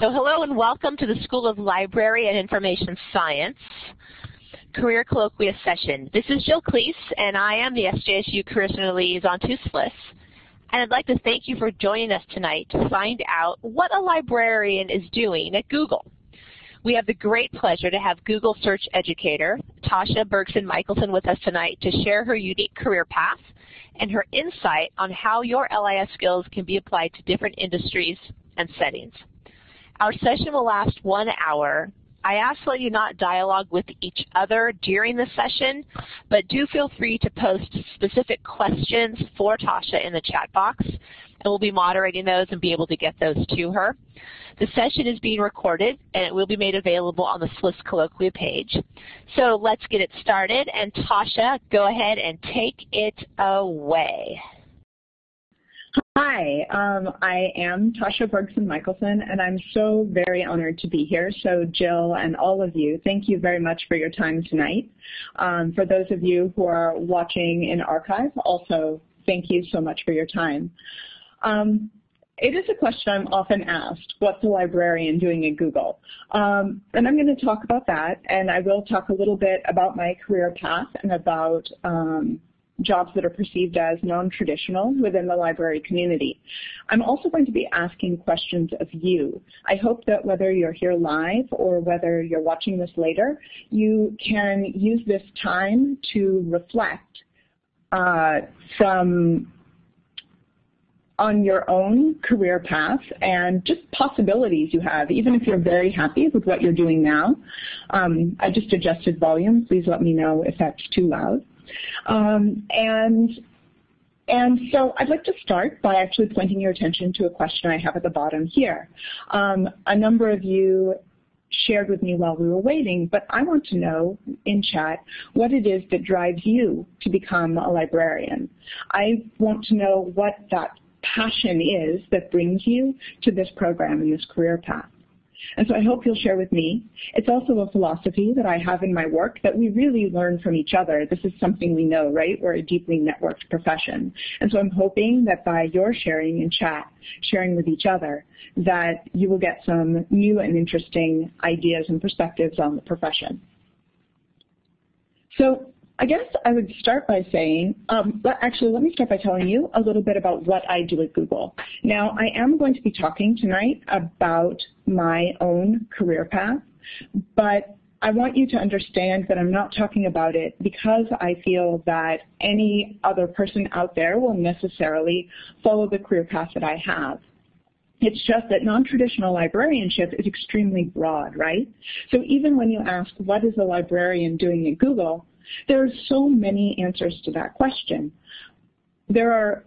So hello and welcome to the School of Library and Information Science Career Colloquia session. This is Jill Cleese and I am the SJSU Career Center Liaison to SLIS. And I'd like to thank you for joining us tonight to find out what a librarian is doing at Google. We have the great pleasure to have Google search educator Tasha Bergson Michelson with us tonight to share her unique career path and her insight on how your LIS skills can be applied to different industries and settings. Our session will last one hour. I ask that you not dialogue with each other during the session, but do feel free to post specific questions for Tasha in the chat box, and we'll be moderating those and be able to get those to her. The session is being recorded, and it will be made available on the SLIS Colloquia page. So let's get it started, and Tasha, go ahead and take it away. Hi, um, I am Tasha Bergson Michelson, and I'm so very honored to be here. So Jill and all of you, thank you very much for your time tonight. Um, for those of you who are watching in archive, also thank you so much for your time. Um, it is a question I'm often asked, what's a librarian doing at Google? Um, and I'm going to talk about that, and I will talk a little bit about my career path and about um, jobs that are perceived as non-traditional within the library community. I'm also going to be asking questions of you. I hope that whether you're here live or whether you're watching this later, you can use this time to reflect uh, from on your own career path and just possibilities you have, even if you're very happy with what you're doing now. Um, I just adjusted volume. Please let me know if that's too loud. Um, and and so I'd like to start by actually pointing your attention to a question I have at the bottom here. Um, a number of you shared with me while we were waiting, but I want to know in chat what it is that drives you to become a librarian. I want to know what that passion is that brings you to this program and this career path. And so I hope you'll share with me. It's also a philosophy that I have in my work that we really learn from each other. This is something we know, right? We're a deeply networked profession. And so I'm hoping that by your sharing in chat, sharing with each other, that you will get some new and interesting ideas and perspectives on the profession. So I guess I would start by saying, um, actually let me start by telling you a little bit about what I do at Google. Now I am going to be talking tonight about my own career path, but I want you to understand that I'm not talking about it because I feel that any other person out there will necessarily follow the career path that I have. It's just that non-traditional librarianship is extremely broad, right? So even when you ask, what is a librarian doing at Google, there are so many answers to that question. There are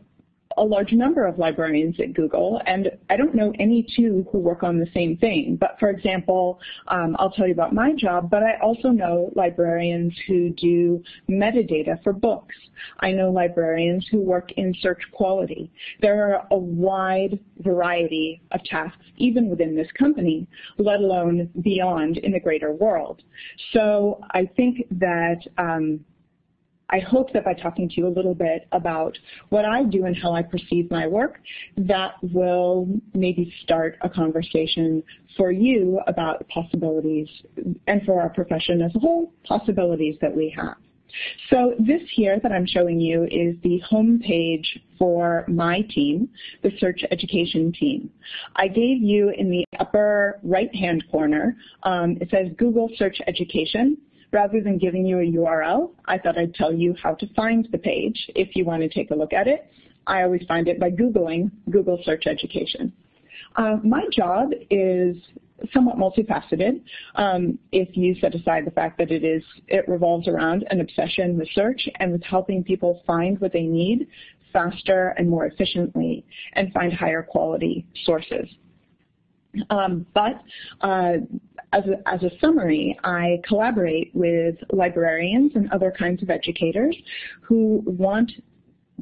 a large number of librarians at Google, and I don't know any two who work on the same thing. But for example, um, I'll tell you about my job, but I also know librarians who do metadata for books. I know librarians who work in search quality. There are a wide variety of tasks, even within this company, let alone beyond in the greater world. So I think that um, I hope that by talking to you a little bit about what I do and how I perceive my work, that will maybe start a conversation for you about possibilities and for our profession as a whole, possibilities that we have. So this here that I'm showing you is the home page for my team, the search education team. I gave you in the upper right-hand corner, um, it says Google Search Education. Rather than giving you a URL, I thought I'd tell you how to find the page if you want to take a look at it. I always find it by Googling Google Search Education. Uh, my job is somewhat multifaceted. Um, if you set aside the fact that it is, it revolves around an obsession with search and with helping people find what they need faster and more efficiently and find higher quality sources. Um, but uh, as, a, as a summary, I collaborate with librarians and other kinds of educators who want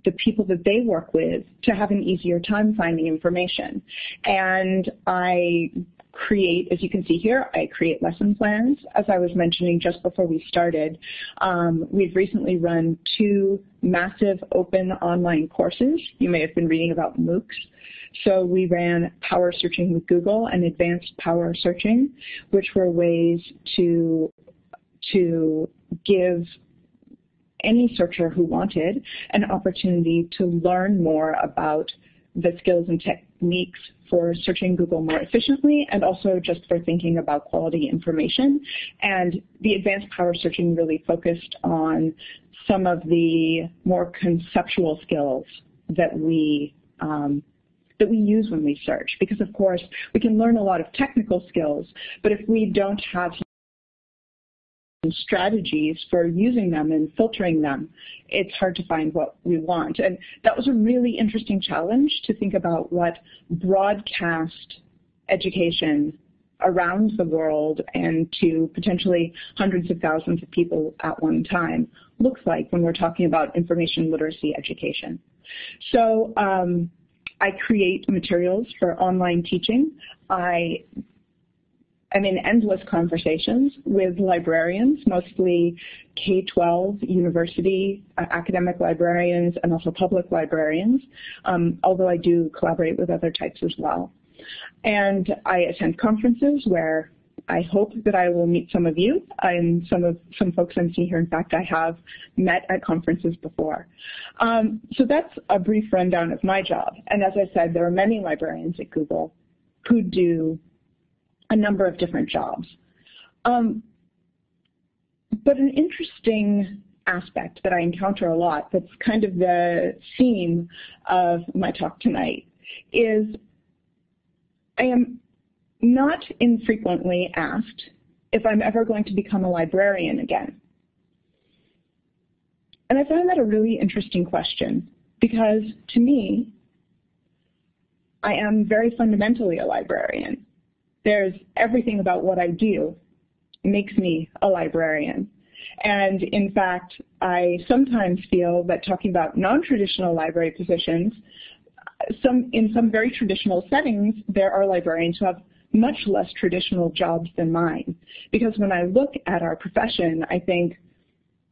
the people that they work with to have an easier time finding information. And I create, as you can see here, I create lesson plans. As I was mentioning just before we started, um, we've recently run two massive open online courses. You may have been reading about MOOCs. So we ran Power Searching with Google and Advanced Power Searching, which were ways to, to give any searcher who wanted an opportunity to learn more about the skills and techniques for searching Google more efficiently and also just for thinking about quality information. And the advanced power searching really focused on some of the more conceptual skills that we um, that we use when we search. Because of course, we can learn a lot of technical skills, but if we don't have strategies for using them and filtering them, it's hard to find what we want. And that was a really interesting challenge to think about what broadcast education around the world and to potentially hundreds of thousands of people at one time looks like when we're talking about information literacy education. So um, I create materials for online teaching. I I'm in endless conversations with librarians, mostly K-12 university uh, academic librarians and also public librarians, um, although I do collaborate with other types as well. And I attend conferences where I hope that I will meet some of you and some of some folks I'm seeing here. In fact, I have met at conferences before. Um, so that's a brief rundown of my job. And as I said, there are many librarians at Google who do a number of different jobs. Um, but an interesting aspect that I encounter a lot that's kind of the theme of my talk tonight is I am not infrequently asked if I'm ever going to become a librarian again. And I find that a really interesting question because to me, I am very fundamentally a librarian there's everything about what I do makes me a librarian. And in fact, I sometimes feel that talking about non-traditional library positions, some, in some very traditional settings, there are librarians who have much less traditional jobs than mine. Because when I look at our profession, I think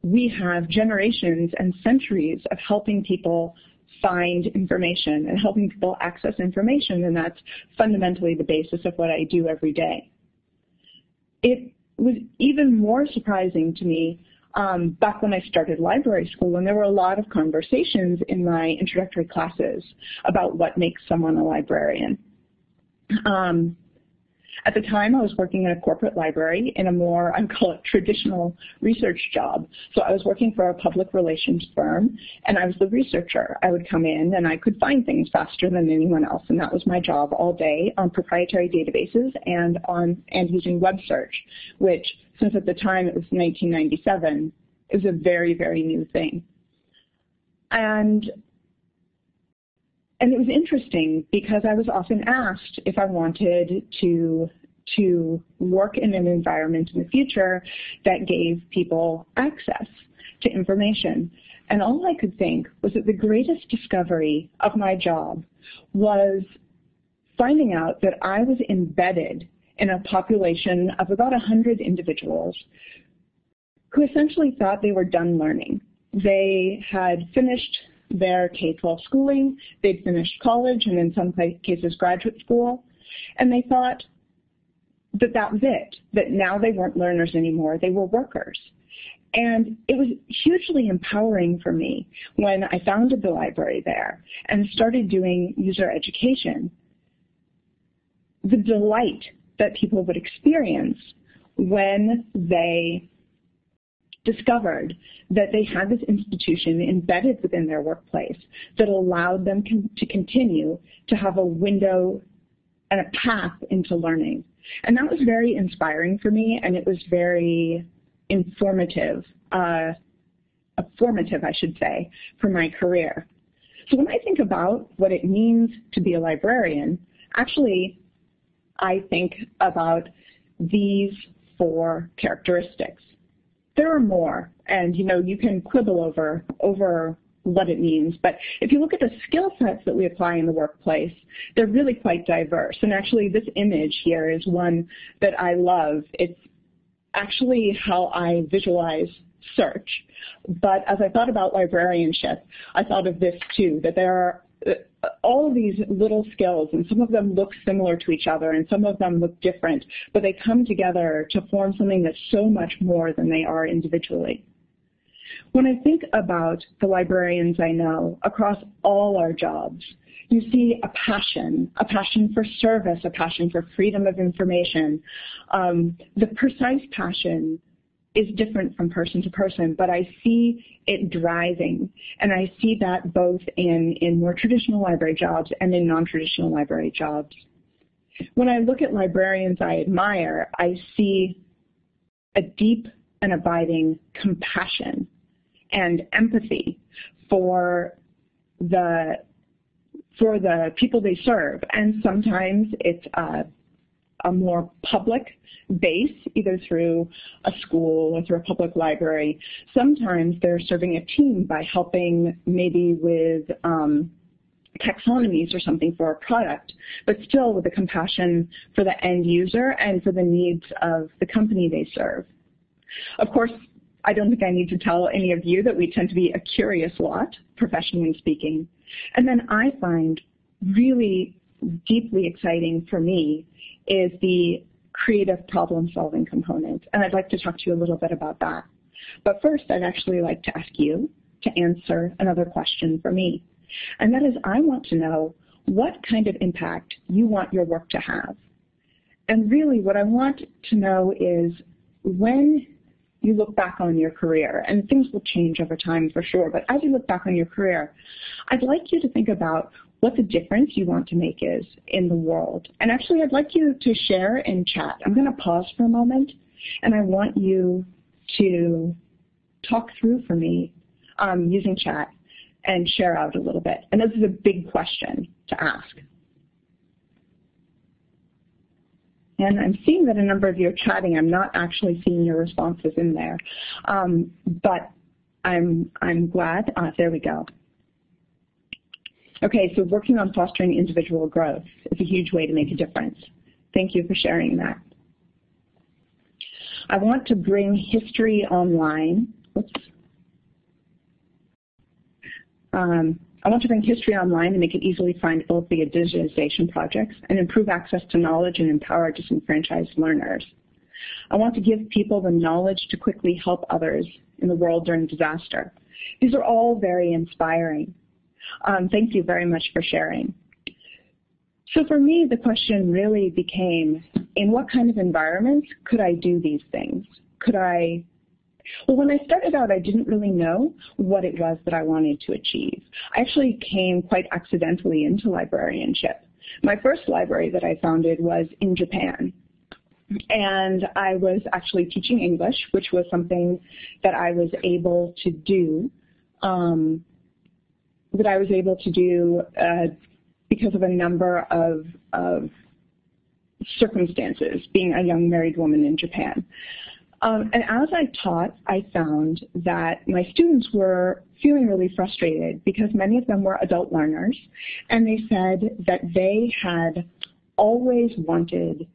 we have generations and centuries of helping people find information and helping people access information, and that's fundamentally the basis of what I do every day. It was even more surprising to me um, back when I started library school, when there were a lot of conversations in my introductory classes about what makes someone a librarian. Um, at the time, I was working in a corporate library in a more, I call it traditional research job. So I was working for a public relations firm, and I was the researcher. I would come in, and I could find things faster than anyone else, and that was my job all day on proprietary databases and on and using web search, which, since at the time it was 1997, is a very, very new thing. And and it was interesting because I was often asked if I wanted to to work in an environment in the future that gave people access to information. And all I could think was that the greatest discovery of my job was finding out that I was embedded in a population of about 100 individuals who essentially thought they were done learning. They had finished their K-12 schooling, they'd finished college and in some cases graduate school, and they thought that that was it, that now they weren't learners anymore, they were workers. And it was hugely empowering for me when I founded the library there and started doing user education. The delight that people would experience when they discovered that they had this institution embedded within their workplace that allowed them to continue to have a window and a path into learning. And that was very inspiring for me, and it was very informative, uh, formative, I should say, for my career. So when I think about what it means to be a librarian, actually, I think about these four characteristics there are more, and you know you can quibble over over what it means. But if you look at the skill sets that we apply in the workplace, they're really quite diverse. And actually this image here is one that I love. It's actually how I visualize search. But as I thought about librarianship, I thought of this too, that there are all of these little skills, and some of them look similar to each other, and some of them look different, but they come together to form something that's so much more than they are individually. When I think about the librarians I know across all our jobs, you see a passion, a passion for service, a passion for freedom of information. Um, the precise passion is different from person to person, but I see it driving. And I see that both in, in more traditional library jobs and in non-traditional library jobs. When I look at librarians I admire, I see a deep and abiding compassion and empathy for the for the people they serve. And sometimes it's a, a more public base, either through a school or through a public library. Sometimes they're serving a team by helping maybe with um, taxonomies or something for a product, but still with the compassion for the end user and for the needs of the company they serve. Of course, I don't think I need to tell any of you that we tend to be a curious lot, professionally speaking. And then I find really deeply exciting for me is the creative problem solving component. And I'd like to talk to you a little bit about that. But first, I'd actually like to ask you to answer another question for me. And that is, I want to know what kind of impact you want your work to have. And really what I want to know is when you look back on your career, and things will change over time for sure, but as you look back on your career, I'd like you to think about what the difference you want to make is in the world. And actually, I'd like you to share in chat. I'm going to pause for a moment, and I want you to talk through for me um, using chat and share out a little bit. And this is a big question to ask. And I'm seeing that a number of you are chatting. I'm not actually seeing your responses in there. Um, but I'm, I'm glad. Uh, there we go. Okay, so working on fostering individual growth is a huge way to make a difference. Thank you for sharing that. I want to bring history online. Oops. Um, I want to bring history online and make it easily findable via digitization projects and improve access to knowledge and empower disenfranchised learners. I want to give people the knowledge to quickly help others in the world during disaster. These are all very inspiring. Um, thank you very much for sharing. So for me, the question really became, in what kind of environment could I do these things? Could I well, when I started out, I didn't really know what it was that I wanted to achieve. I actually came quite accidentally into librarianship. My first library that I founded was in Japan. And I was actually teaching English, which was something that I was able to do, um, that I was able to do uh, because of a number of, of circumstances, being a young married woman in Japan. Um, and as I taught, I found that my students were feeling really frustrated because many of them were adult learners, and they said that they had always wanted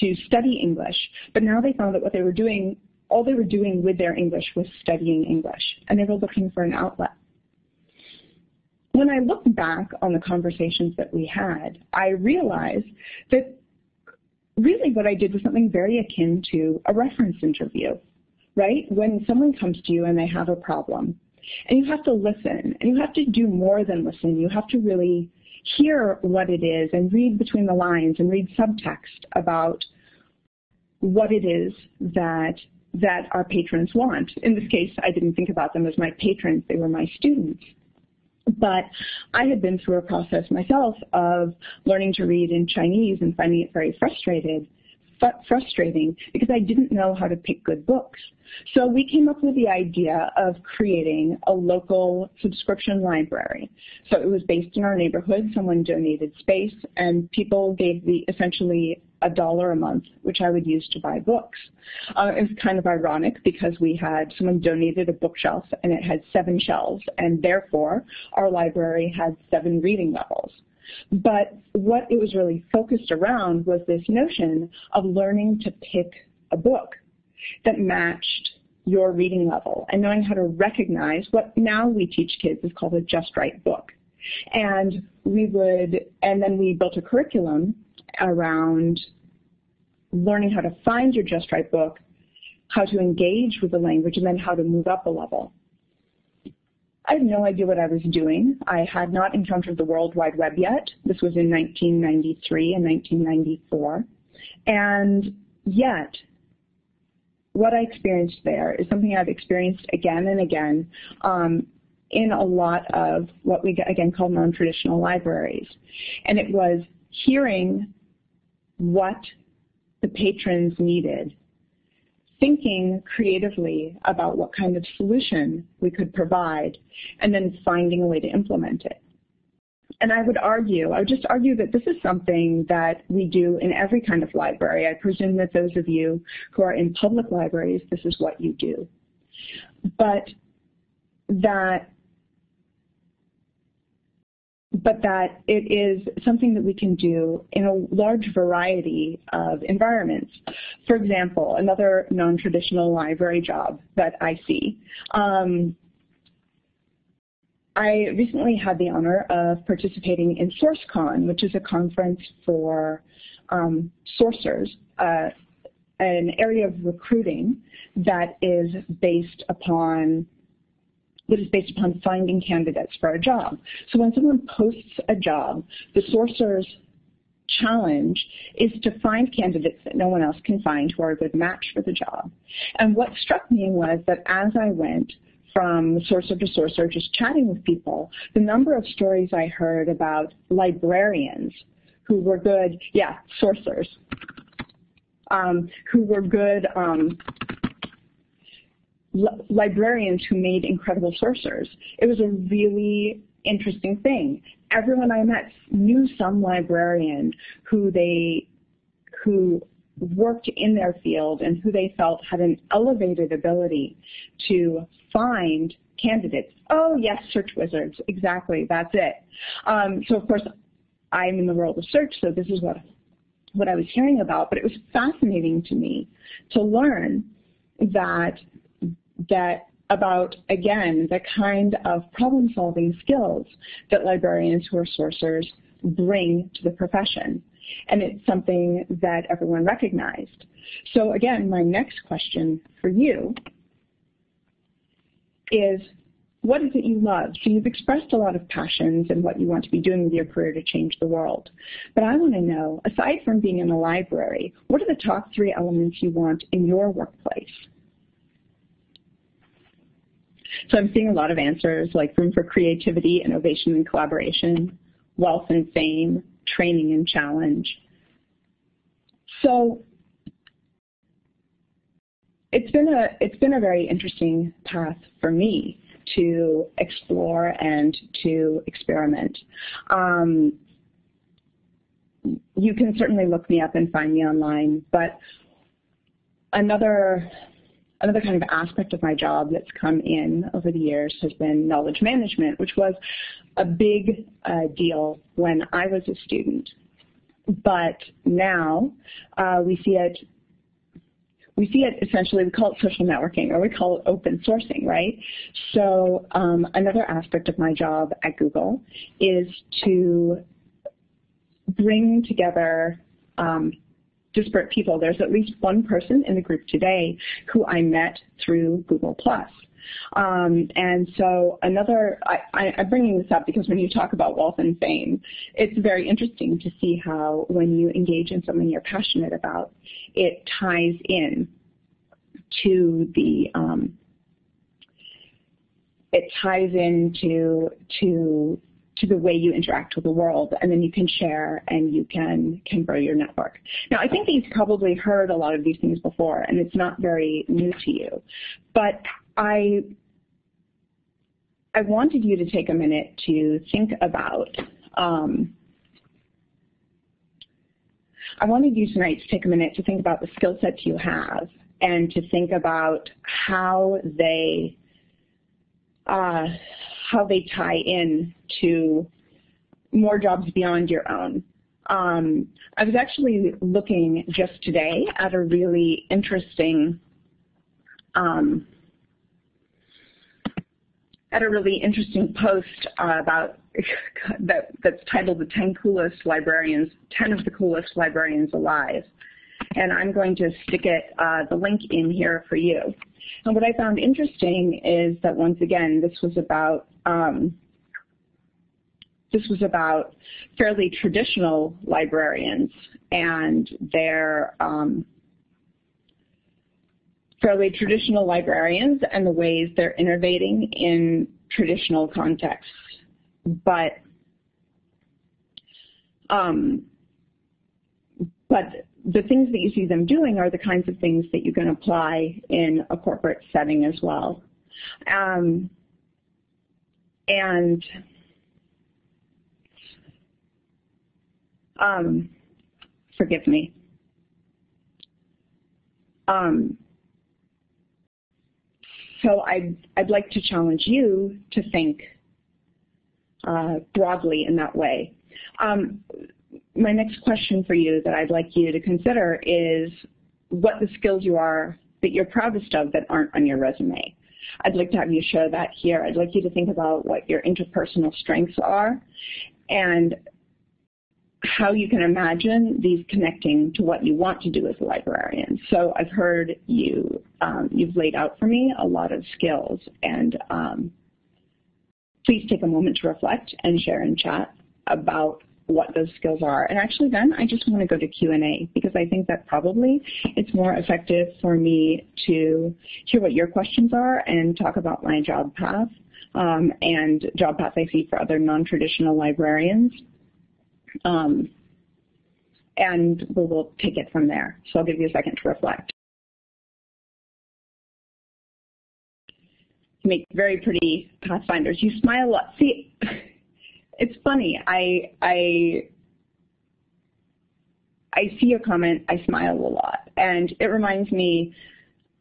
to study English, but now they found that what they were doing, all they were doing with their English was studying English, and they were looking for an outlet. When I look back on the conversations that we had, I realized that really what I did was something very akin to a reference interview, right? When someone comes to you and they have a problem, and you have to listen, and you have to do more than listen. You have to really hear what it is and read between the lines and read subtext about what it is that that our patrons want. In this case, I didn't think about them as my patrons, they were my students. But I had been through a process myself of learning to read in Chinese and finding it very frustrated, frustrating because I didn't know how to pick good books. So we came up with the idea of creating a local subscription library. So it was based in our neighborhood. Someone donated space and people gave the essentially a dollar a month, which I would use to buy books. Uh, it was kind of ironic because we had someone donated a bookshelf and it had seven shelves and therefore our library had seven reading levels. But what it was really focused around was this notion of learning to pick a book that matched your reading level and knowing how to recognize what now we teach kids is called a just right book. And we would, and then we built a curriculum around learning how to find your just right book, how to engage with the language, and then how to move up a level. I had no idea what I was doing. I had not encountered the World Wide Web yet. This was in 1993 and 1994. And yet, what I experienced there is something I've experienced again and again um, in a lot of what we again call non-traditional libraries. And it was hearing what the patrons needed thinking creatively about what kind of solution we could provide, and then finding a way to implement it. And I would argue, I would just argue that this is something that we do in every kind of library. I presume that those of you who are in public libraries, this is what you do. But that but that it is something that we can do in a large variety of environments. For example, another non-traditional library job that I see. Um, I recently had the honor of participating in SourceCon, which is a conference for um, sourcers, uh, an area of recruiting that is based upon that is based upon finding candidates for a job. So when someone posts a job, the sourcer's challenge is to find candidates that no one else can find who are a good match for the job. And what struck me was that as I went from sourcer to sourcer, just chatting with people, the number of stories I heard about librarians who were good, yeah, sourcers, um, who were good um, librarians who made incredible sourcers. It was a really interesting thing. Everyone I met knew some librarian who they who worked in their field and who they felt had an elevated ability to find candidates. Oh yes, search wizards, exactly, that's it. Um, so of course, I'm in the world of search, so this is what what I was hearing about, but it was fascinating to me to learn that that about, again, the kind of problem-solving skills that librarians who are sourcers bring to the profession. And it's something that everyone recognized. So again, my next question for you is, what is it you love? So you've expressed a lot of passions and what you want to be doing with your career to change the world. But I want to know, aside from being in the library, what are the top three elements you want in your workplace? So I'm seeing a lot of answers like room for creativity, innovation, and collaboration, wealth and fame, training and challenge. So it's been a it's been a very interesting path for me to explore and to experiment. Um, you can certainly look me up and find me online, but another another kind of aspect of my job that's come in over the years has been knowledge management, which was a big uh, deal when I was a student. But now uh, we see it we see it essentially, we call it social networking or we call it open sourcing, right? So um, another aspect of my job at Google is to bring together um, disparate people. There's at least one person in the group today who I met through Google+. Um, and so another, I, am bringing this up because when you talk about wealth and fame, it's very interesting to see how when you engage in something you're passionate about, it ties in to the, um, it ties into to to the way you interact with the world, and then you can share and you can, can grow your network. Now, I think that you've probably heard a lot of these things before, and it's not very new to you, but I, I wanted you to take a minute to think about um, I wanted you tonight to take a minute to think about the skill sets you have and to think about how they uh, how they tie in to more jobs beyond your own. Um, I was actually looking just today at a really interesting um, at a really interesting post uh, about that, that's titled "The 10 Coolest Librarians, 10 of the Coolest Librarians Alive," and I'm going to stick it uh, the link in here for you. And what I found interesting is that once again, this was about um, this was about fairly traditional librarians and their um, fairly traditional librarians and the ways they're innovating in traditional contexts. But um, but the things that you see them doing are the kinds of things that you can apply in a corporate setting as well. Um, and um, forgive me. Um, so I'd, I'd like to challenge you to think uh, broadly in that way. Um, my next question for you that I'd like you to consider is what the skills you are that you're proudest of that aren't on your resume. I'd like to have you share that here. I'd like you to think about what your interpersonal strengths are and how you can imagine these connecting to what you want to do as a librarian. So I've heard you, um, you've laid out for me a lot of skills and um, please take a moment to reflect and share in chat about what those skills are. And actually then I just want to go to Q&A because I think that probably it's more effective for me to hear what your questions are and talk about my job path um, and job path I see for other non-traditional librarians. Um, and we will take it from there. So I'll give you a second to reflect. Make very pretty pathfinders. You smile a lot. See, it's funny. I I I see a comment, I smile a lot, and it reminds me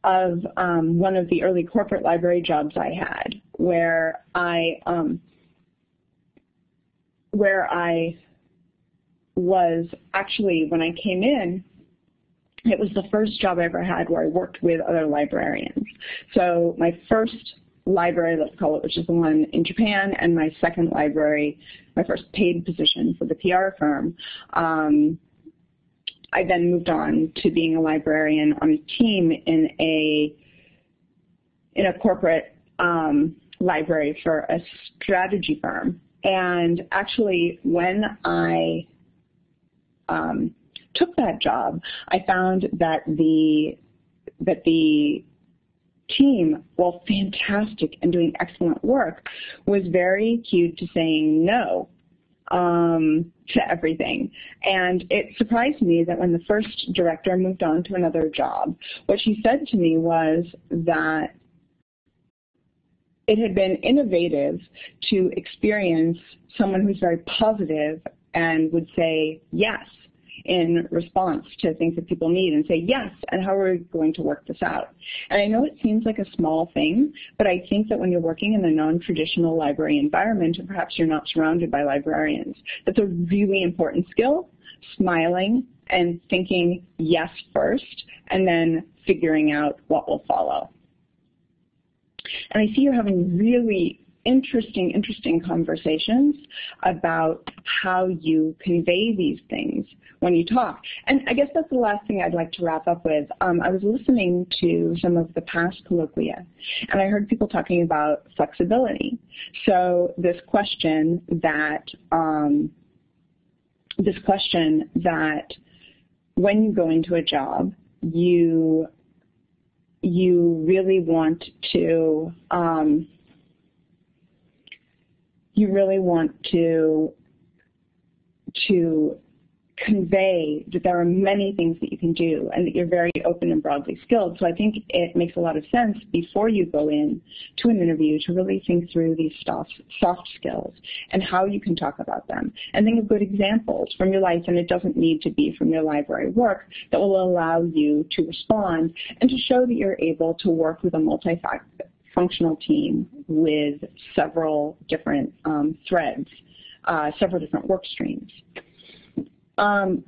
of um, one of the early corporate library jobs I had, where I um, where I was actually when I came in, it was the first job I ever had where I worked with other librarians. So my first library, let's call it, which is the one in Japan, and my second library, my first paid position for the PR firm. Um, I then moved on to being a librarian on a team in a in a corporate um, library for a strategy firm. And actually, when I um, took that job, I found that the that the team, while fantastic and doing excellent work, was very cued to saying no um, to everything. And it surprised me that when the first director moved on to another job, what she said to me was that it had been innovative to experience someone who's very positive and would say yes in response to things that people need and say yes, and how are we going to work this out? And I know it seems like a small thing, but I think that when you're working in a non-traditional library environment, and perhaps you're not surrounded by librarians, that's a really important skill, smiling and thinking yes first, and then figuring out what will follow. And I see you're having really interesting, interesting conversations about how you convey these things when you talk. And I guess that's the last thing I'd like to wrap up with. Um, I was listening to some of the past colloquia, and I heard people talking about flexibility. So this question that um, this question that when you go into a job, you you really want to um, you really want to to convey that there are many things that you can do and that you're very open and broadly skilled. So I think it makes a lot of sense before you go in to an interview to really think through these soft, soft skills and how you can talk about them. And think of good examples from your life, and it doesn't need to be from your library work, that will allow you to respond and to show that you're able to work with a multi-functional team with several different um, threads, uh, several different work streams. Um,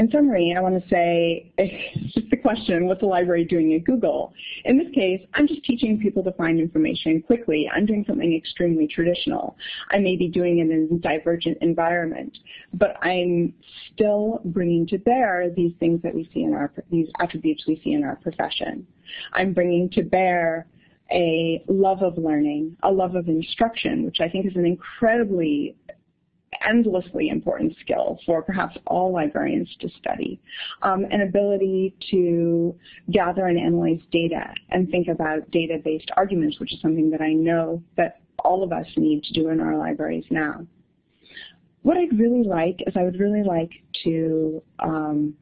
in summary, I want to say, it's just the question, what's the library doing at Google? In this case, I'm just teaching people to find information quickly. I'm doing something extremely traditional. I may be doing it in a divergent environment, but I'm still bringing to bear these things that we see in our, these attributes we see in our profession. I'm bringing to bear a love of learning, a love of instruction, which I think is an incredibly endlessly important skill for perhaps all librarians to study. Um, an ability to gather and analyze data and think about data-based arguments, which is something that I know that all of us need to do in our libraries now. What I'd really like is I would really like to um,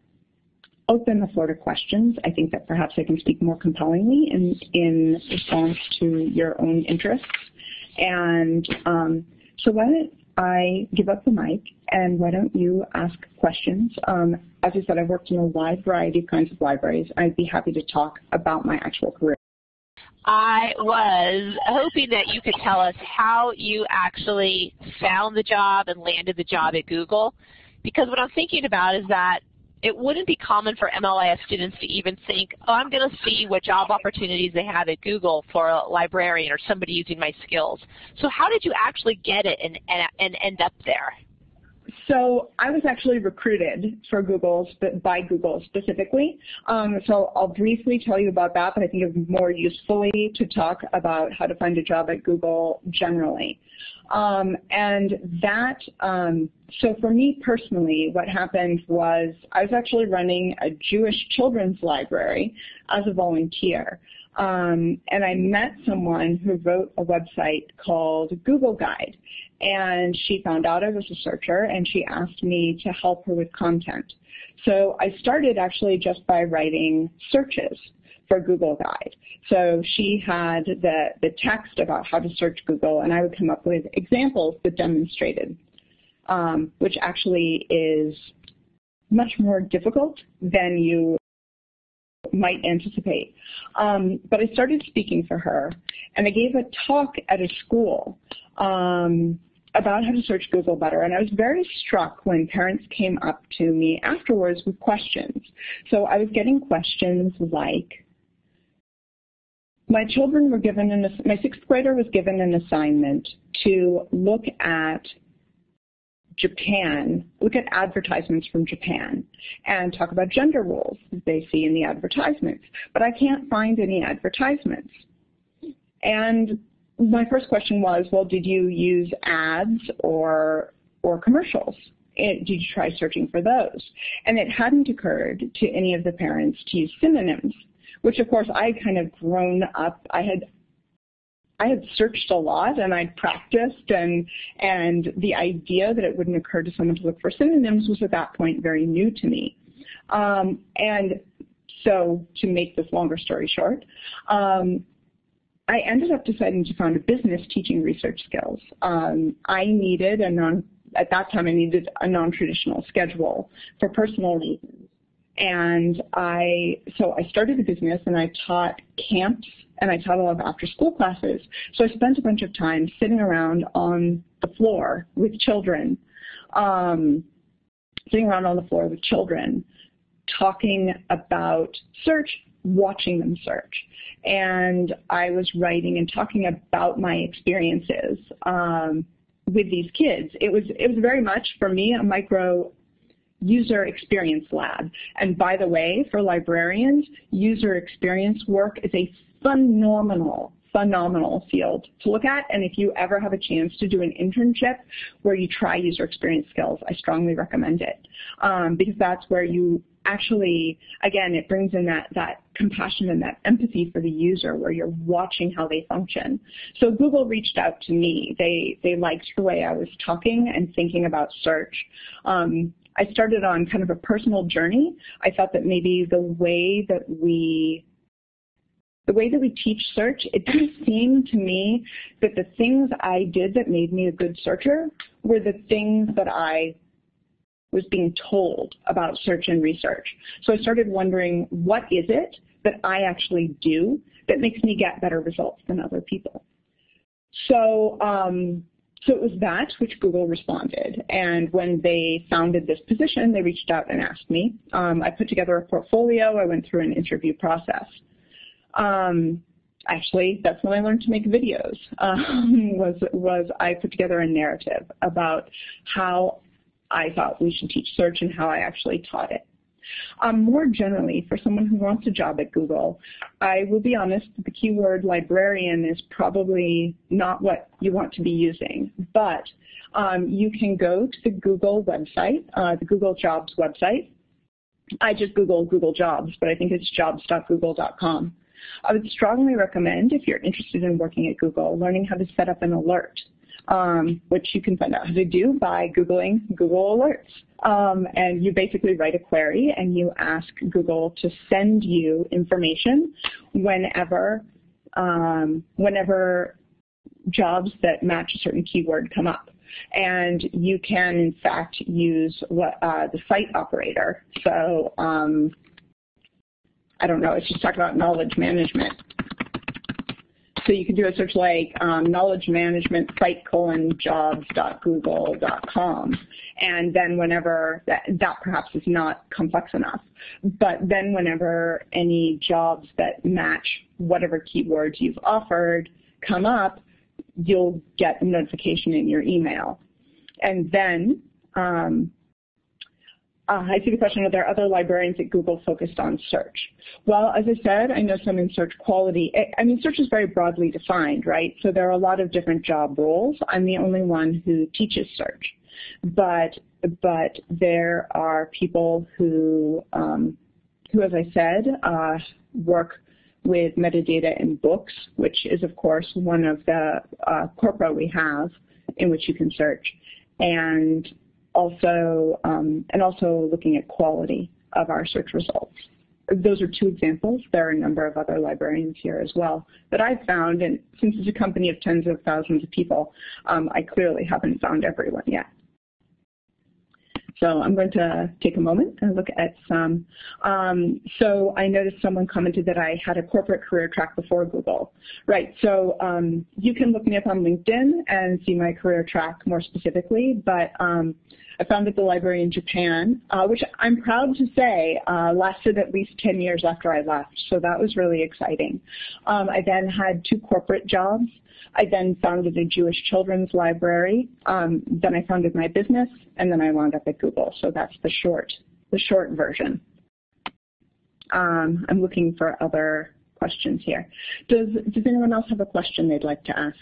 open the floor to questions. I think that perhaps I can speak more compellingly in, in response to your own interests. And um, so why don't I give up the mic, and why don't you ask questions? Um, as I said, I've worked in a wide variety of kinds of libraries. I'd be happy to talk about my actual career. I was hoping that you could tell us how you actually found the job and landed the job at Google. Because what I'm thinking about is that it wouldn't be common for MLIS students to even think, oh, I'm going to see what job opportunities they have at Google for a librarian or somebody using my skills. So how did you actually get it and, and, and end up there? So I was actually recruited for Google, by Google specifically. Um, so I'll briefly tell you about that, but I think it's more usefully to talk about how to find a job at Google generally. Um, and that, um, so for me personally, what happened was I was actually running a Jewish children's library as a volunteer. Um, and I met someone who wrote a website called Google Guide. And she found out I was a searcher and she asked me to help her with content. So I started actually just by writing searches for Google Guide. So she had the, the text about how to search Google, and I would come up with examples that demonstrated, um, which actually is much more difficult than you might anticipate. Um, but I started speaking for her, and I gave a talk at a school um, about how to search Google better. And I was very struck when parents came up to me afterwards with questions. So I was getting questions like, my children were given an, my sixth grader was given an assignment to look at Japan, look at advertisements from Japan and talk about gender roles they see in the advertisements. But I can't find any advertisements. And my first question was, well, did you use ads or, or commercials? It, did you try searching for those? And it hadn't occurred to any of the parents to use synonyms which of course I kind of grown up. I had I had searched a lot and I'd practiced and and the idea that it wouldn't occur to someone to look for synonyms was at that point very new to me. Um, and so to make this longer story short, um, I ended up deciding to found a business teaching research skills. Um, I needed a non at that time I needed a non-traditional schedule for personal reasons. And I, so I started a business and I taught camps and I taught a lot of after school classes. So I spent a bunch of time sitting around on the floor with children, um, sitting around on the floor with children, talking about search, watching them search. And I was writing and talking about my experiences um, with these kids. It was it was very much for me a micro user experience lab. And by the way, for librarians, user experience work is a phenomenal phenomenal field to look at. And if you ever have a chance to do an internship where you try user experience skills, I strongly recommend it um, because that's where you actually, again, it brings in that, that compassion and that empathy for the user where you're watching how they function. So Google reached out to me. They, they liked the way I was talking and thinking about search. Um, I started on kind of a personal journey. I thought that maybe the way that we the way that we teach search, it didn't seem to me that the things I did that made me a good searcher were the things that I was being told about search and research. So I started wondering, what is it that I actually do that makes me get better results than other people? So, um, so it was that which Google responded. And when they founded this position, they reached out and asked me. Um, I put together a portfolio. I went through an interview process. Um, actually, that's when I learned to make videos, um, was, was I put together a narrative about how I thought we should teach search and how I actually taught it. Um, more generally, for someone who wants a job at Google, I will be honest, the keyword librarian is probably not what you want to be using, but um, you can go to the Google website, uh, the Google Jobs website. I just Google Google Jobs, but I think it's jobs.google.com. I would strongly recommend, if you're interested in working at Google, learning how to set up an alert, um, which you can find out how to do by Googling Google Alerts. Um, and you basically write a query and you ask Google to send you information whenever, um, whenever jobs that match a certain keyword come up. And you can, in fact, use what, uh, the site operator. So um, I don't know, it's just talking about knowledge management. So you can do a search like um, knowledge management site colon jobs.google.com. And then whenever that, that perhaps is not complex enough, but then whenever any jobs that match whatever keywords you've offered come up, you'll get a notification in your email. And then um, uh, I see the question, are there other librarians at Google focused on search? Well, as I said, I know some in search quality. I mean, search is very broadly defined, right? So there are a lot of different job roles. I'm the only one who teaches search. But, but there are people who, um, who as I said, uh, work with metadata in books, which is, of course, one of the uh, corpora we have in which you can search. And also, um, and also looking at quality of our search results. Those are two examples. There are a number of other librarians here as well that I've found, and since it's a company of tens of thousands of people, um, I clearly haven't found everyone yet. So I'm going to take a moment and look at some. Um, so I noticed someone commented that I had a corporate career track before Google. Right, so um, you can look me up on LinkedIn and see my career track more specifically, but um, I founded the library in Japan, uh, which I'm proud to say uh, lasted at least 10 years after I left, so that was really exciting. Um, I then had two corporate jobs. I then founded a Jewish children's library. Um, then I founded my business, and then I wound up at Google. So that's the short, the short version. Um, I'm looking for other questions here. Does, does anyone else have a question they'd like to ask?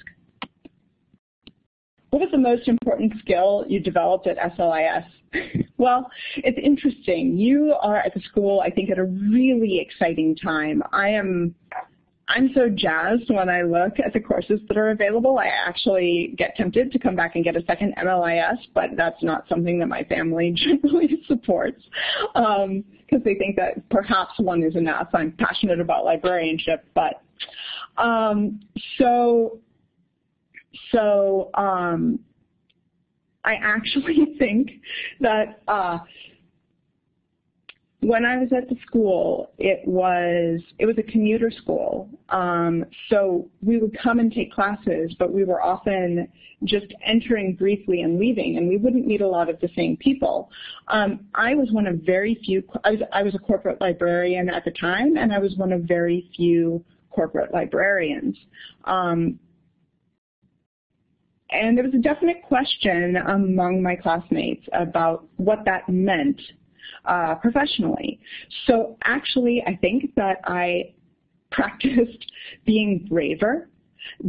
What was the most important skill you developed at SLIS? well, it's interesting. You are at the school, I think, at a really exciting time. I am I'm so jazzed when I look at the courses that are available. I actually get tempted to come back and get a second MLIS, but that's not something that my family generally supports because um, they think that perhaps one is enough. I'm passionate about librarianship, but um, so so um, I actually think that uh, when I was at the school, it was it was a commuter school. Um, so we would come and take classes, but we were often just entering briefly and leaving, and we wouldn't meet a lot of the same people. Um, I was one of very few. I was, I was a corporate librarian at the time, and I was one of very few corporate librarians. Um, and there was a definite question among my classmates about what that meant uh, professionally. So actually, I think that I practiced being braver,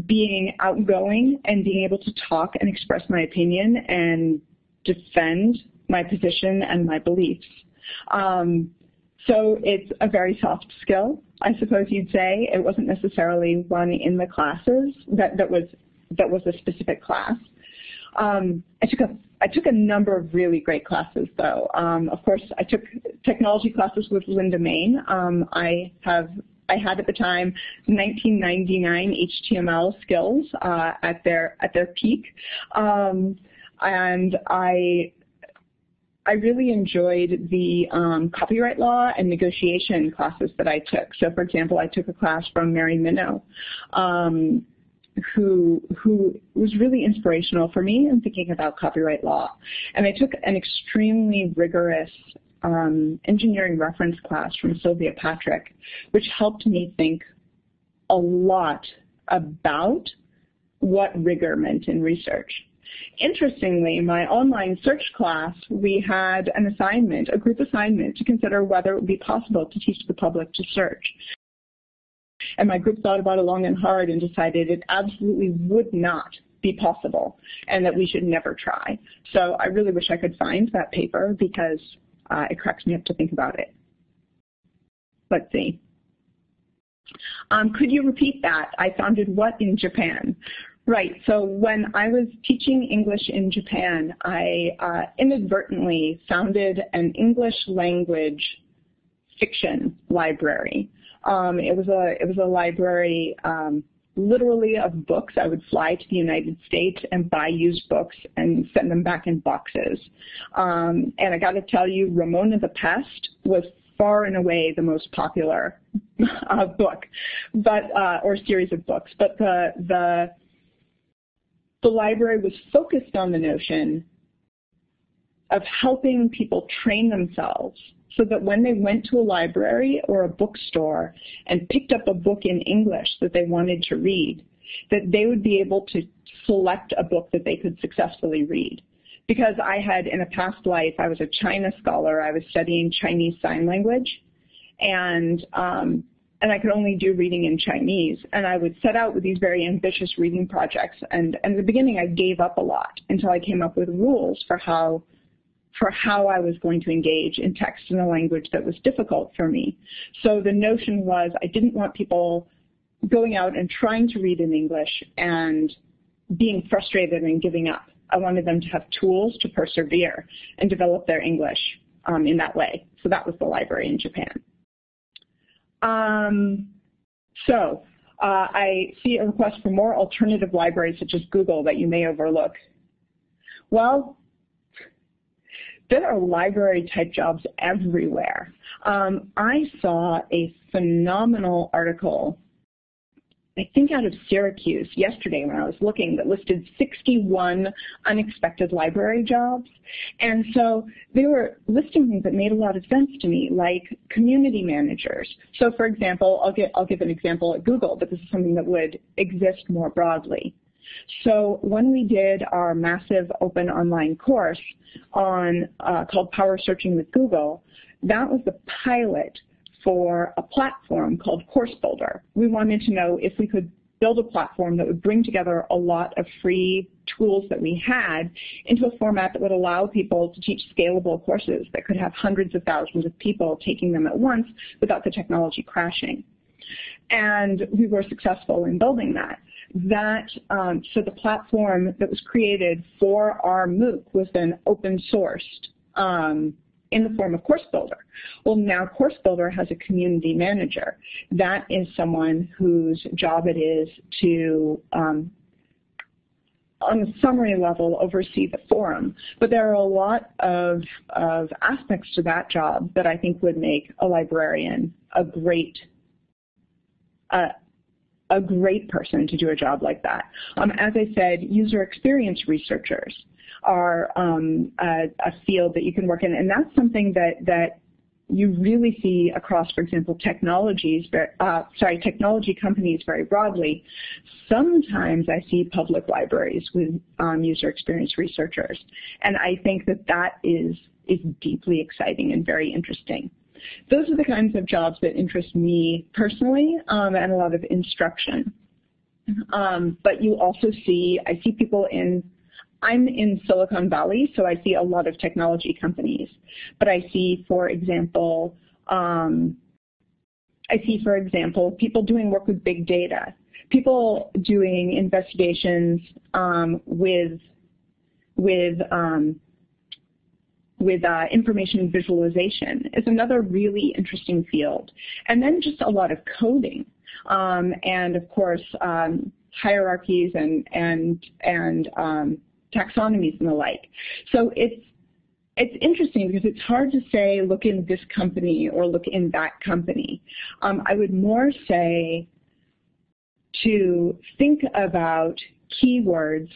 being outgoing, and being able to talk and express my opinion and defend my position and my beliefs. Um, So it's a very soft skill, I suppose you'd say. It wasn't necessarily one in the classes that, that was that was a specific class. Um, I took a I took a number of really great classes though. Um, of course, I took technology classes with Linda Main. Um, I have I had at the time 1999 HTML skills uh, at their at their peak, um, and I I really enjoyed the um, copyright law and negotiation classes that I took. So, for example, I took a class from Mary Minow, um, who who was really inspirational for me in thinking about copyright law. And I took an extremely rigorous um, engineering reference class from Sylvia Patrick, which helped me think a lot about what rigor meant in research. Interestingly, my online search class, we had an assignment, a group assignment, to consider whether it would be possible to teach the public to search. And my group thought about it long and hard and decided it absolutely would not be possible and that we should never try. So I really wish I could find that paper because uh, it cracks me up to think about it. Let's see. Um, could you repeat that? I founded what in Japan? Right. So when I was teaching English in Japan, I uh, inadvertently founded an English language fiction library. Um, it was a it was a library um, literally of books. I would fly to the United States and buy used books and send them back in boxes. Um, and I got to tell you, Ramona the Pest was far and away the most popular uh, book, but uh, or series of books. But the the the library was focused on the notion of helping people train themselves so that when they went to a library or a bookstore and picked up a book in English that they wanted to read, that they would be able to select a book that they could successfully read. Because I had, in a past life, I was a China scholar. I was studying Chinese Sign Language. And um, and I could only do reading in Chinese. And I would set out with these very ambitious reading projects. And, and in the beginning, I gave up a lot until I came up with rules for how for how I was going to engage in text in a language that was difficult for me. So the notion was I didn't want people going out and trying to read in English and being frustrated and giving up. I wanted them to have tools to persevere and develop their English um, in that way. So that was the library in Japan. Um, so uh, I see a request for more alternative libraries such as Google that you may overlook. Well, there are library type jobs everywhere. Um, I saw a phenomenal article I think out of Syracuse yesterday when I was looking that listed 61 unexpected library jobs. And so they were listing things that made a lot of sense to me, like community managers. So for example, I'll, get, I'll give an example at Google, but this is something that would exist more broadly. So when we did our massive open online course on uh, called Power Searching with Google, that was the pilot for a platform called Course Builder. We wanted to know if we could build a platform that would bring together a lot of free tools that we had into a format that would allow people to teach scalable courses that could have hundreds of thousands of people taking them at once without the technology crashing. And we were successful in building that. That um, so the platform that was created for our MOOC was then open sourced um, in the form of Course Builder. Well, now Course Builder has a community manager. That is someone whose job it is to um, on a summary level, oversee the forum. But there are a lot of, of aspects to that job that I think would make a librarian a great uh, a great person to do a job like that. Um, as I said, user experience researchers are um, a, a, field that you can work in, and that's something that that you really see across, for example, technologies, uh, sorry, technology companies very broadly. Sometimes I see public libraries with um, user experience researchers, and I think that that is is deeply exciting and very interesting. Those are the kinds of jobs that interest me personally um, and a lot of instruction. Um, but you also see, I see people in I'm in Silicon Valley, so I see a lot of technology companies. But I see, for example, Um, I see, for example, people doing work with big data, people doing investigations um, with with um, with uh, information visualization is another really interesting field. And then just a lot of coding. Um, and of course, um, hierarchies and, and, and um, taxonomies and the like. So it's, it's interesting because it's hard to say, look in this company or look in that company. Um, I would more say to think about keywords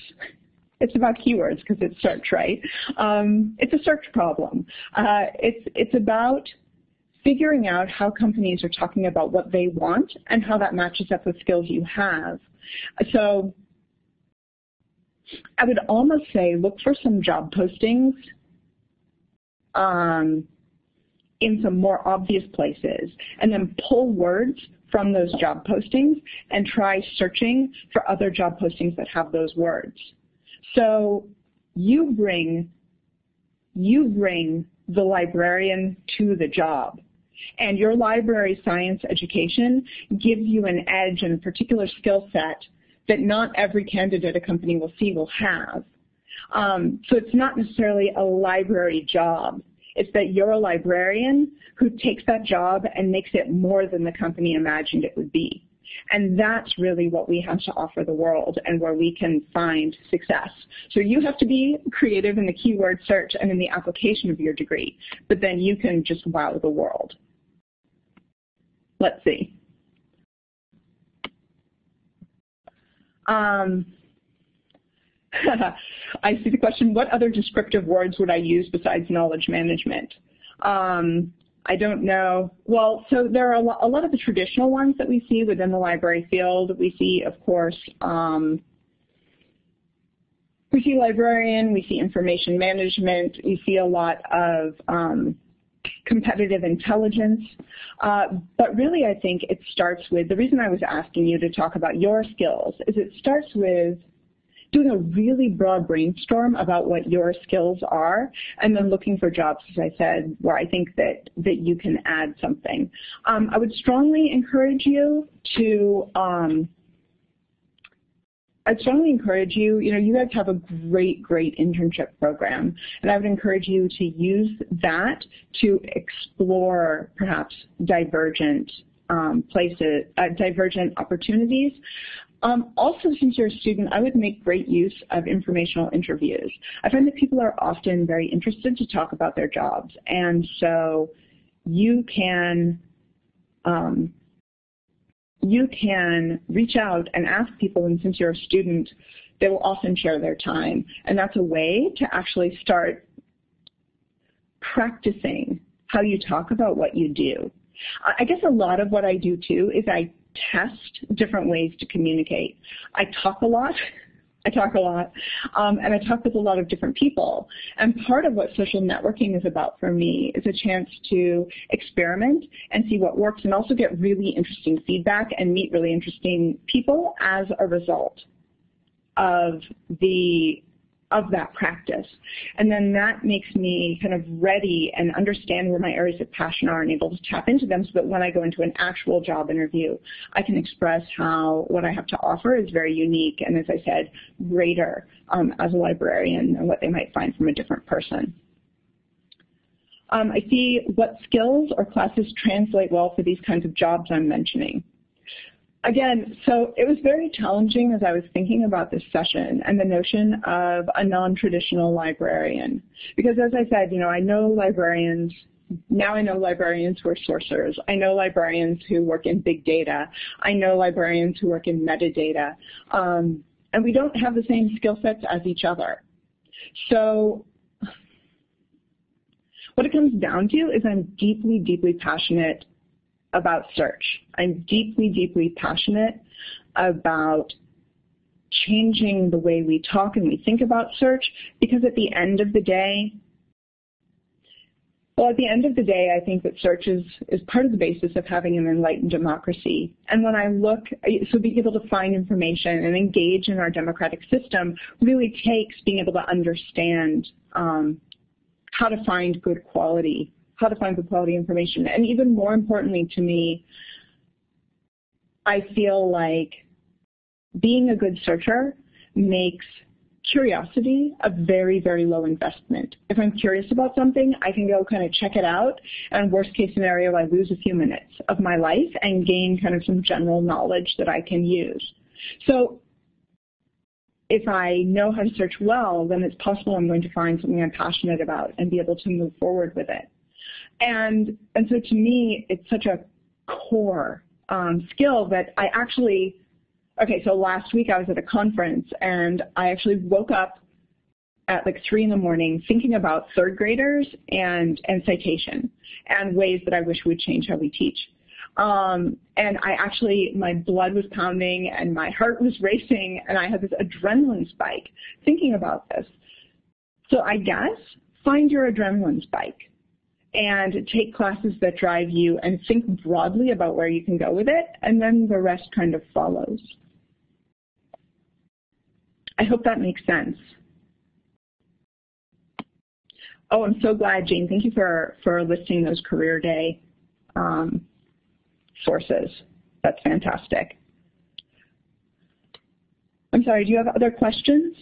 it's about keywords because it's search, right? Um, it's a search problem. Uh, it's, it's about figuring out how companies are talking about what they want and how that matches up with skills you have. So I would almost say look for some job postings um, in some more obvious places and then pull words from those job postings and try searching for other job postings that have those words. So you bring, you bring the librarian to the job. And your library science education gives you an edge and a particular skill set that not every candidate a company will see will have. Um, so it's not necessarily a library job. It's that you're a librarian who takes that job and makes it more than the company imagined it would be. And that's really what we have to offer the world and where we can find success. So you have to be creative in the keyword search and in the application of your degree, but then you can just wow the world. Let's see. Um, I see the question, what other descriptive words would I use besides knowledge management? Um, I don't know. Well, so there are a lot, a lot, of the traditional ones that we see within the library field. We see, of course, um, we see librarian, we see information management, we see a lot of um, competitive intelligence. Uh, but really, I think it starts with, the reason I was asking you to talk about your skills is it starts with doing a really broad brainstorm about what your skills are, and then looking for jobs, as I said, where I think that, that you can add something. Um, I would strongly encourage you to um, I'd strongly encourage you, you know, you guys have a great, great internship program, and I would encourage you to use that to explore perhaps divergent um, places, uh, divergent opportunities. Um, also, since you're a student, I would make great use of informational interviews. I find that people are often very interested to talk about their jobs, and so you can um, you can reach out and ask people, and since you're a student, they will often share their time, and that's a way to actually start practicing how you talk about what you do. I guess a lot of what I do too is I test different ways to communicate. I talk a lot. I talk a lot, um, and I talk with a lot of different people. And part of what social networking is about for me is a chance to experiment and see what works and also get really interesting feedback and meet really interesting people as a result of the of that practice. And then that makes me kind of ready and understand where my areas of passion are and able to tap into them so that when I go into an actual job interview, I can express how what I have to offer is very unique and, as I said, greater um, as a librarian than what they might find from a different person. Um, I see what skills or classes translate well for these kinds of jobs I'm mentioning again, so it was very challenging as I was thinking about this session and the notion of a non-traditional librarian. Because as I said, you know, I know librarians, now I know librarians who are sourcers. I know librarians who work in big data. I know librarians who work in metadata. Um, and we don't have the same skill sets as each other. So what it comes down to is I'm deeply, deeply passionate about search. I'm deeply, deeply passionate about changing the way we talk and we think about search because at the end of the day, well, at the end of the day, I think that search is, is part of the basis of having an enlightened democracy. And when I look, so being able to find information and engage in our democratic system really takes being able to understand um, how to find good quality how to find good quality information. And even more importantly to me, I feel like being a good searcher makes curiosity a very, very low investment. If I'm curious about something, I can go kind of check it out, and worst case scenario, I lose a few minutes of my life and gain kind of some general knowledge that I can use. So if I know how to search well, then it's possible I'm going to find something I'm passionate about and be able to move forward with it. And, and so to me, it's such a core um, skill that I actually Okay, so last week I was at a conference and I actually woke up at like three in the morning thinking about third graders and, and citation and ways that I wish would change how we teach. Um, and I actually, my blood was pounding and my heart was racing and I had this adrenaline spike thinking about this. So I guess find your adrenaline spike and take classes that drive you and think broadly about where you can go with it and then the rest kind of follows. I hope that makes sense. Oh, I'm so glad, Jane. Thank you for, for listing those career day um, sources. That's fantastic. I'm sorry, do you have other questions?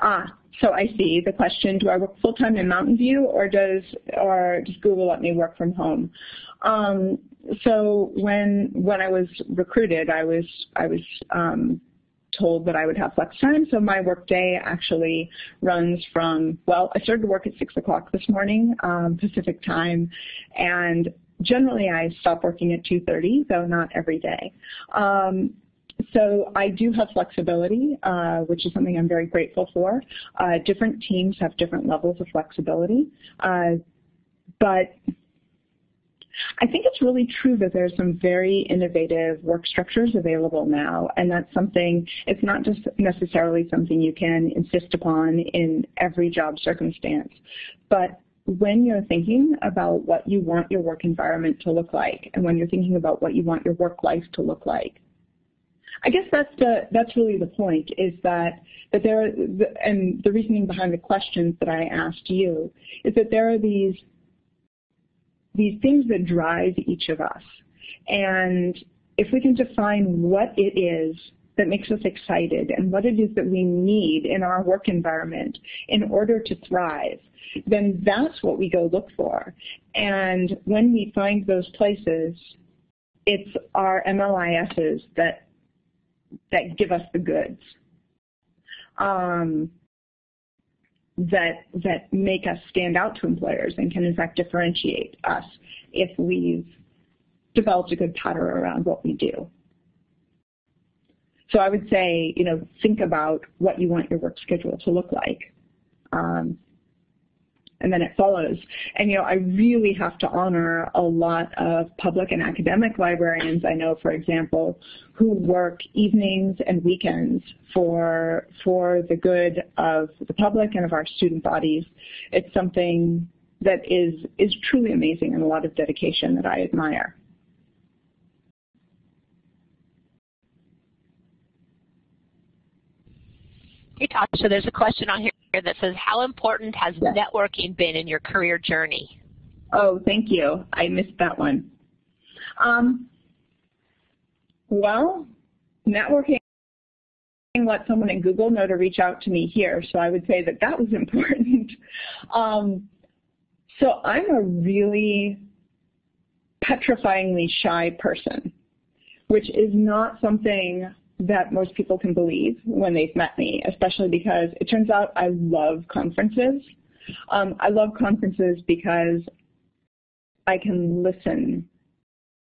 Ah, so I see the question, do I work full-time in Mountain View or does, or does Google let me work from home? Um, so when, when I was recruited, I was, I was um, told that I would have flex time. So my workday actually runs from, well, I started to work at 6 o'clock this morning, um, Pacific time, and generally I stop working at 2.30, though not every day. Um, so I do have flexibility, uh, which is something I'm very grateful for. Uh, different teams have different levels of flexibility, uh, but I think it's really true that there's some very innovative work structures available now, and that's something, it's not just necessarily something you can insist upon in every job circumstance, but when you're thinking about what you want your work environment to look like, and when you're thinking about what you want your work life to look like, I guess that's the that's really the point is that that there and the reasoning behind the questions that I asked you is that there are these these things that drive each of us. And if we can define what it is that makes us excited and what it is that we need in our work environment in order to thrive, then that's what we go look for. And when we find those places, it's our MLISs that that give us the goods. Um, that that make us stand out to employers and can in fact differentiate us if we've developed a good pattern around what we do. So I would say, you know, think about what you want your work schedule to look like. Um, and then it follows. And, you know, I really have to honor a lot of public and academic librarians I know, for example, who work evenings and weekends for, for the good of the public and of our student bodies. It's something that is, is truly amazing and a lot of dedication that I admire. Hey, Tasha, there's a question on here that says, how important has yes. networking been in your career journey? Oh, thank you. I missed that one. Um, well, networking let someone in Google know to reach out to me here, so I would say that that was important. um, so I'm a really petrifyingly shy person, which is not something that most people can believe when they've met me, especially because it turns out I love conferences. Um, I love conferences because I can listen.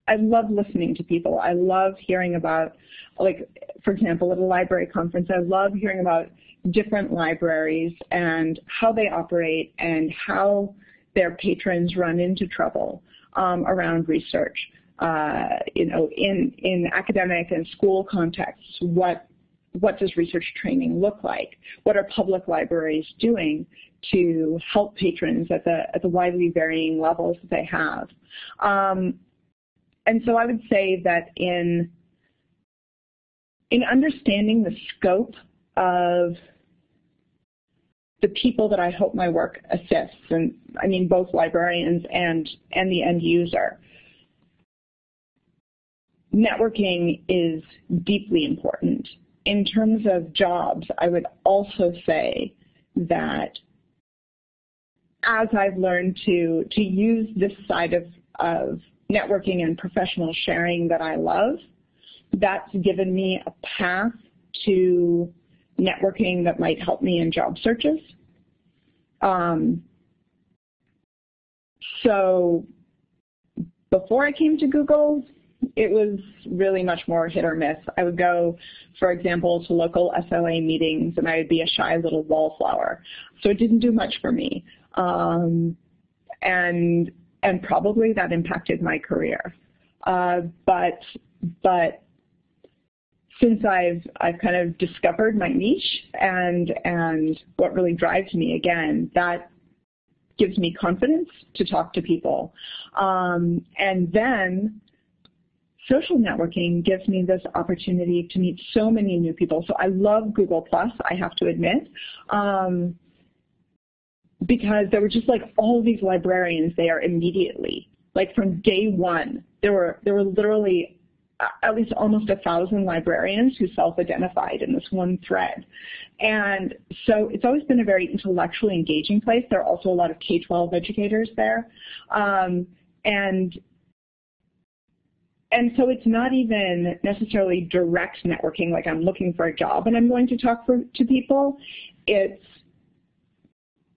I love listening to people. I love hearing about, like, for example, at a library conference, I love hearing about different libraries and how they operate and how their patrons run into trouble um, around research you know, in, in academic and school contexts, what, what does research training look like? What are public libraries doing to help patrons at the, at the widely varying levels that they have? Um, and so I would say that in, in understanding the scope of the people that I hope my work assists, and I mean both librarians and, and the end user. Networking is deeply important. In terms of jobs, I would also say that as I've learned to, to use this side of, of networking and professional sharing that I love, that's given me a path to networking that might help me in job searches. Um, so before I came to Google, it was really much more hit or miss. I would go, for example, to local SLA meetings and I would be a shy little wallflower. So it didn't do much for me. Um, and and probably that impacted my career. Uh, but but since I've I've kind of discovered my niche and and what really drives me again, that gives me confidence to talk to people. Um, and then social networking gives me this opportunity to meet so many new people. So I love Google Plus, I have to admit. Um, because there were just like all these librarians there immediately. Like from day one, there were there were literally at least almost a thousand librarians who self-identified in this one thread. And so it's always been a very intellectually engaging place. There are also a lot of K-12 educators there. Um, and and so it's not even necessarily direct networking, like I'm looking for a job and I'm going to talk for, to people. It's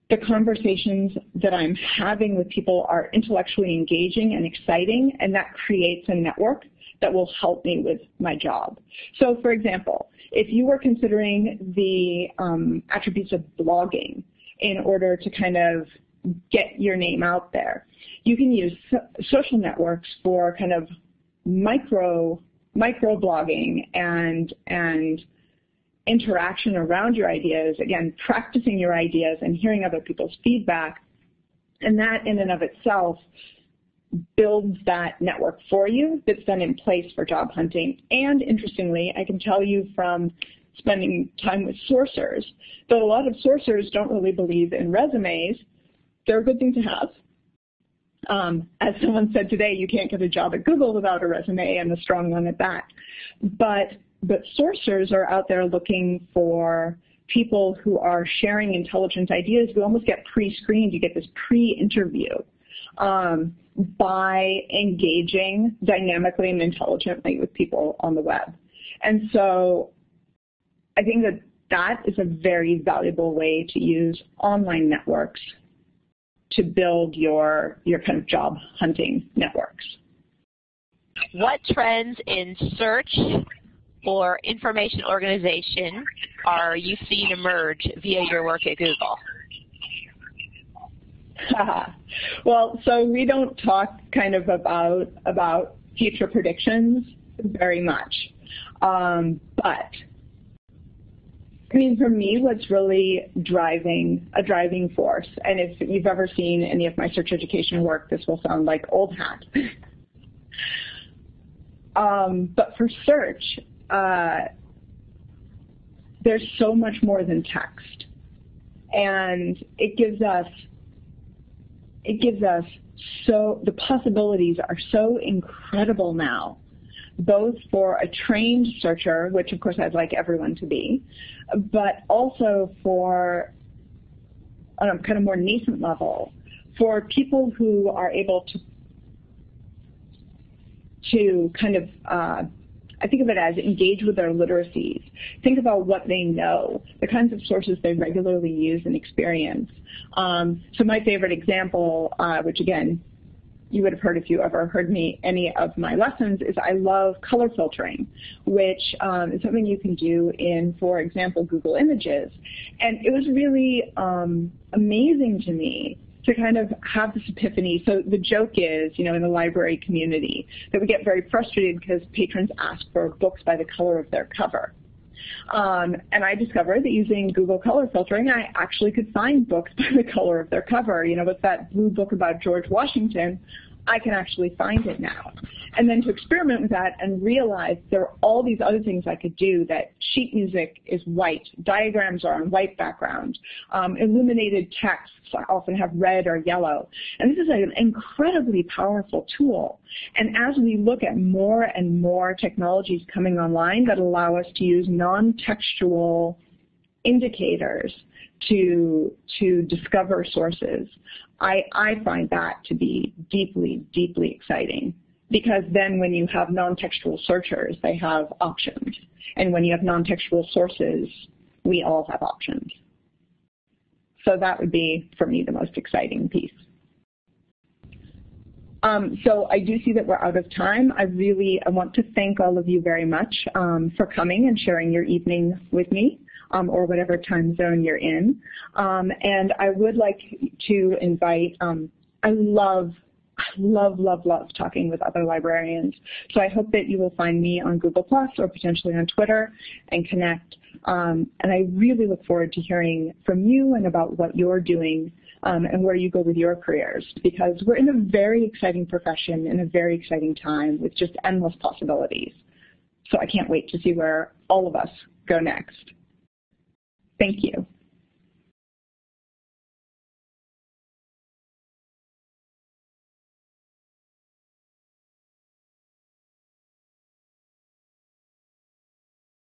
the conversations that I'm having with people are intellectually engaging and exciting, and that creates a network that will help me with my job. So for example, if you were considering the um, attributes of blogging in order to kind of get your name out there, you can use so social networks for kind of micro micro blogging and and interaction around your ideas, again, practicing your ideas and hearing other people's feedback, and that in and of itself builds that network for you that's then in place for job hunting. And interestingly, I can tell you from spending time with sourcers that a lot of sourcers don't really believe in resumes. They're a good thing to have. Um, as someone said today, you can't get a job at Google without a resume and a strong one at that. But, but sourcers are out there looking for people who are sharing intelligent ideas. You almost get pre-screened. You get this pre-interview. Um, by engaging dynamically and intelligently with people on the web. And so I think that that is a very valuable way to use online networks to build your, your kind of job hunting networks. What trends in search or information organization are you seeing emerge via your work at Google? well, so we don't talk kind of about about future predictions very much, um, but I mean, for me, what's really driving a driving force, and if you've ever seen any of my search education work, this will sound like old hat. um, but for search, uh, there's so much more than text, and it gives us it gives us so, the possibilities are so incredible now, both for a trained searcher, which of course I'd like everyone to be, but also for on a kind of more nascent level, for people who are able to to kind of uh, I think of it as engage with their literacies. Think about what they know, the kinds of sources they regularly use and experience. Um, so my favorite example, uh, which again, you would have heard if you ever heard me any of my lessons, is I love color filtering, which um, is something you can do in, for example, Google Images. And it was really um, amazing to me to kind of have this epiphany. So the joke is, you know, in the library community, that we get very frustrated because patrons ask for books by the color of their cover. Um, and I discovered that using Google color filtering, I actually could find books by the color of their cover. You know, with that blue book about George Washington, I can actually find it now. And then to experiment with that and realize there are all these other things I could do that sheet music is white, diagrams are on white background, um, illuminated texts often have red or yellow. And this is an incredibly powerful tool. And as we look at more and more technologies coming online that allow us to use non-textual indicators to, to discover sources, I, I find that to be deeply, deeply exciting. Because then when you have non-textual searchers, they have options. And when you have non-textual sources, we all have options. So that would be, for me, the most exciting piece. Um, so I do see that we're out of time. I really I want to thank all of you very much um, for coming and sharing your evening with me um, or whatever time zone you're in. Um, and I would like to invite, um, I love love, love, love talking with other librarians. So I hope that you will find me on Google Plus or potentially on Twitter and connect. Um, and I really look forward to hearing from you and about what you're doing um, and where you go with your careers because we're in a very exciting profession in a very exciting time with just endless possibilities. So I can't wait to see where all of us go next. Thank you.